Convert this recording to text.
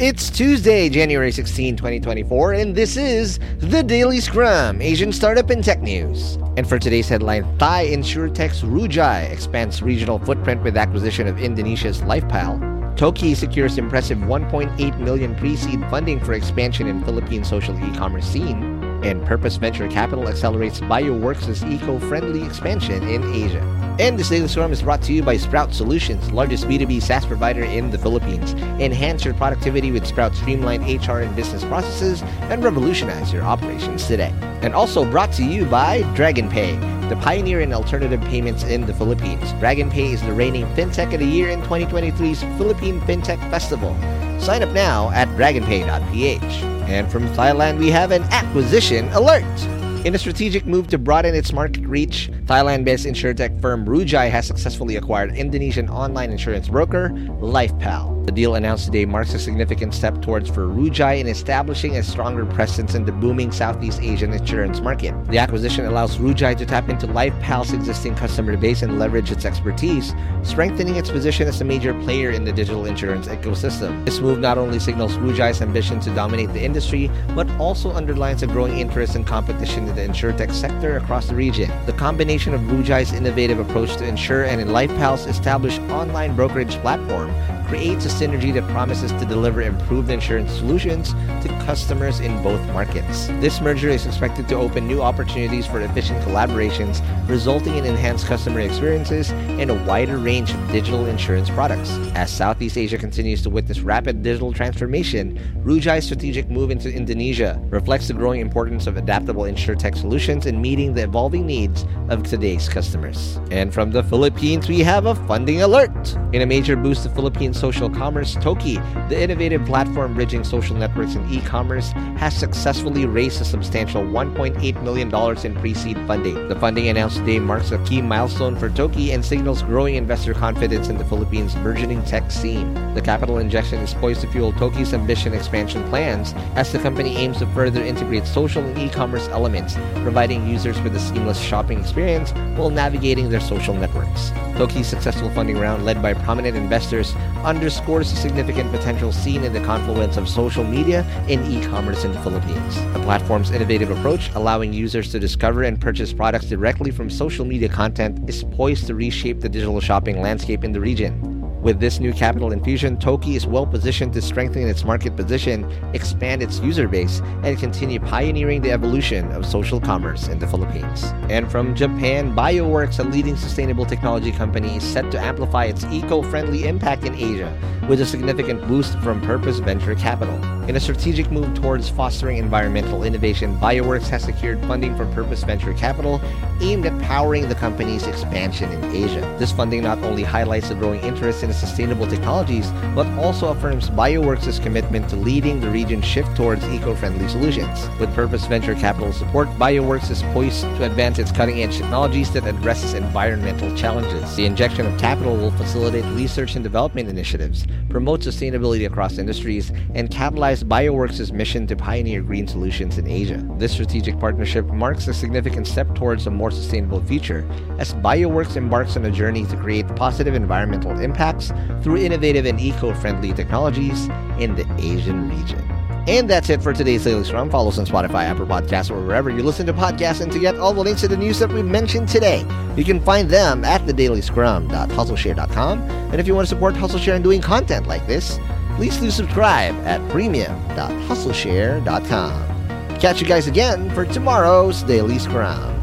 It's Tuesday, January 16, 2024, and this is the Daily Scrum, Asian startup and tech news. And for today's headline, Thai insurtech Roojai expands regional footprint with acquisition of Indonesia's LifePal. Toki secures impressive 1.8 million pre-seed funding for expansion in Philippine social e-commerce scene and Purpose Venture Capital accelerates BioWorks' eco-friendly expansion in Asia. And this daily scrum is brought to you by Sprout Solutions, largest B2B SaaS provider in the Philippines. Enhance your productivity with Sprout streamlined HR and business processes and revolutionize your operations today. And also brought to you by DragonPay, the pioneer in alternative payments in the Philippines. DragonPay is the reigning FinTech of the Year in 2023's Philippine FinTech Festival. Sign up now at dragonpay.ph. And from Thailand, we have an acquisition alert. In a strategic move to broaden its market reach, Thailand-based insurtech firm Roojai has successfully acquired Indonesian online insurance broker LifePal. The deal announced today marks a significant step towards for Roojai in establishing a stronger presence in the booming Southeast Asian insurance market. The acquisition allows Roojai to tap into LifePal's existing customer base and leverage its expertise, strengthening its position as a major player in the digital insurance ecosystem. This move not only signals Roojai's ambition to dominate the industry, but also underlines a growing interest and competition in the insurtech sector across the region. The combination of Roojai's innovative approach to insure and in LifePal's established online brokerage platform creates a synergy that promises to deliver improved insurance solutions to customers in both markets. This merger is expected to open new opportunities for efficient collaborations, resulting in enhanced customer experiences and a wider range of digital insurance products. As Southeast Asia continues to witness rapid digital transformation, Roojai's strategic move into Indonesia reflects the growing importance of adaptable insurtech solutions in meeting the evolving needs of today's customers. And from the Philippines, we have a funding alert. In a major boost to Philippine social commerce, Toki, the innovative platform bridging social networks and e-commerce, has successfully raised a substantial $1.8 million in pre-seed funding. The funding announced today marks a key milestone for Toki and signals growing investor confidence in the Philippines' burgeoning tech scene. The capital injection is poised to fuel Toki's ambition expansion plans as the company aims to further integrate social and e-commerce elements, providing users with a seamless shopping experience while navigating their social networks. Toki's successful funding round, led by prominent investors, underscores the significant potential seen in the confluence of social media and e-commerce in the Philippines. The platform's innovative approach, allowing users to discover and purchase products directly from social media content, is poised to reshape the digital shopping landscape in the region. With this new capital infusion, Toki is well positioned to strengthen its market position, expand its user base, and continue pioneering the evolution of social commerce in the Philippines. And from Japan, BioWorks, a leading sustainable technology company, is set to amplify its eco friendly impact in Asia with a significant boost from Purpose Venture Capital. In a strategic move towards fostering environmental innovation, BioWorks has secured funding from Purpose Venture Capital aimed at powering the company's expansion in Asia. This funding not only highlights the growing interest in sustainable technologies, but also affirms BioWorks' commitment to leading the region's shift towards eco-friendly solutions. With Purpose Venture Capital support, BioWorks is poised to advance its cutting-edge technologies that addresses environmental challenges. The injection of capital will facilitate research and development initiatives, promote sustainability across industries, and catalyze BioWorks' mission to pioneer green solutions in Asia. This strategic partnership marks a significant step towards a more sustainable future as BioWorks embarks on a journey to create positive environmental impacts through innovative and eco-friendly technologies in the Asian region. And that's it for today's Daily Scrum. Follow us on Spotify, Apple Podcasts, or wherever you listen to podcasts. And to get all the links to the news that we mentioned today, you can find them at thedailyscrum.hustleshare.com. And if you want to support HustleShare in doing content like this, please do subscribe at premium.hustleshare.com. Catch you guys again for tomorrow's Daily Scrum.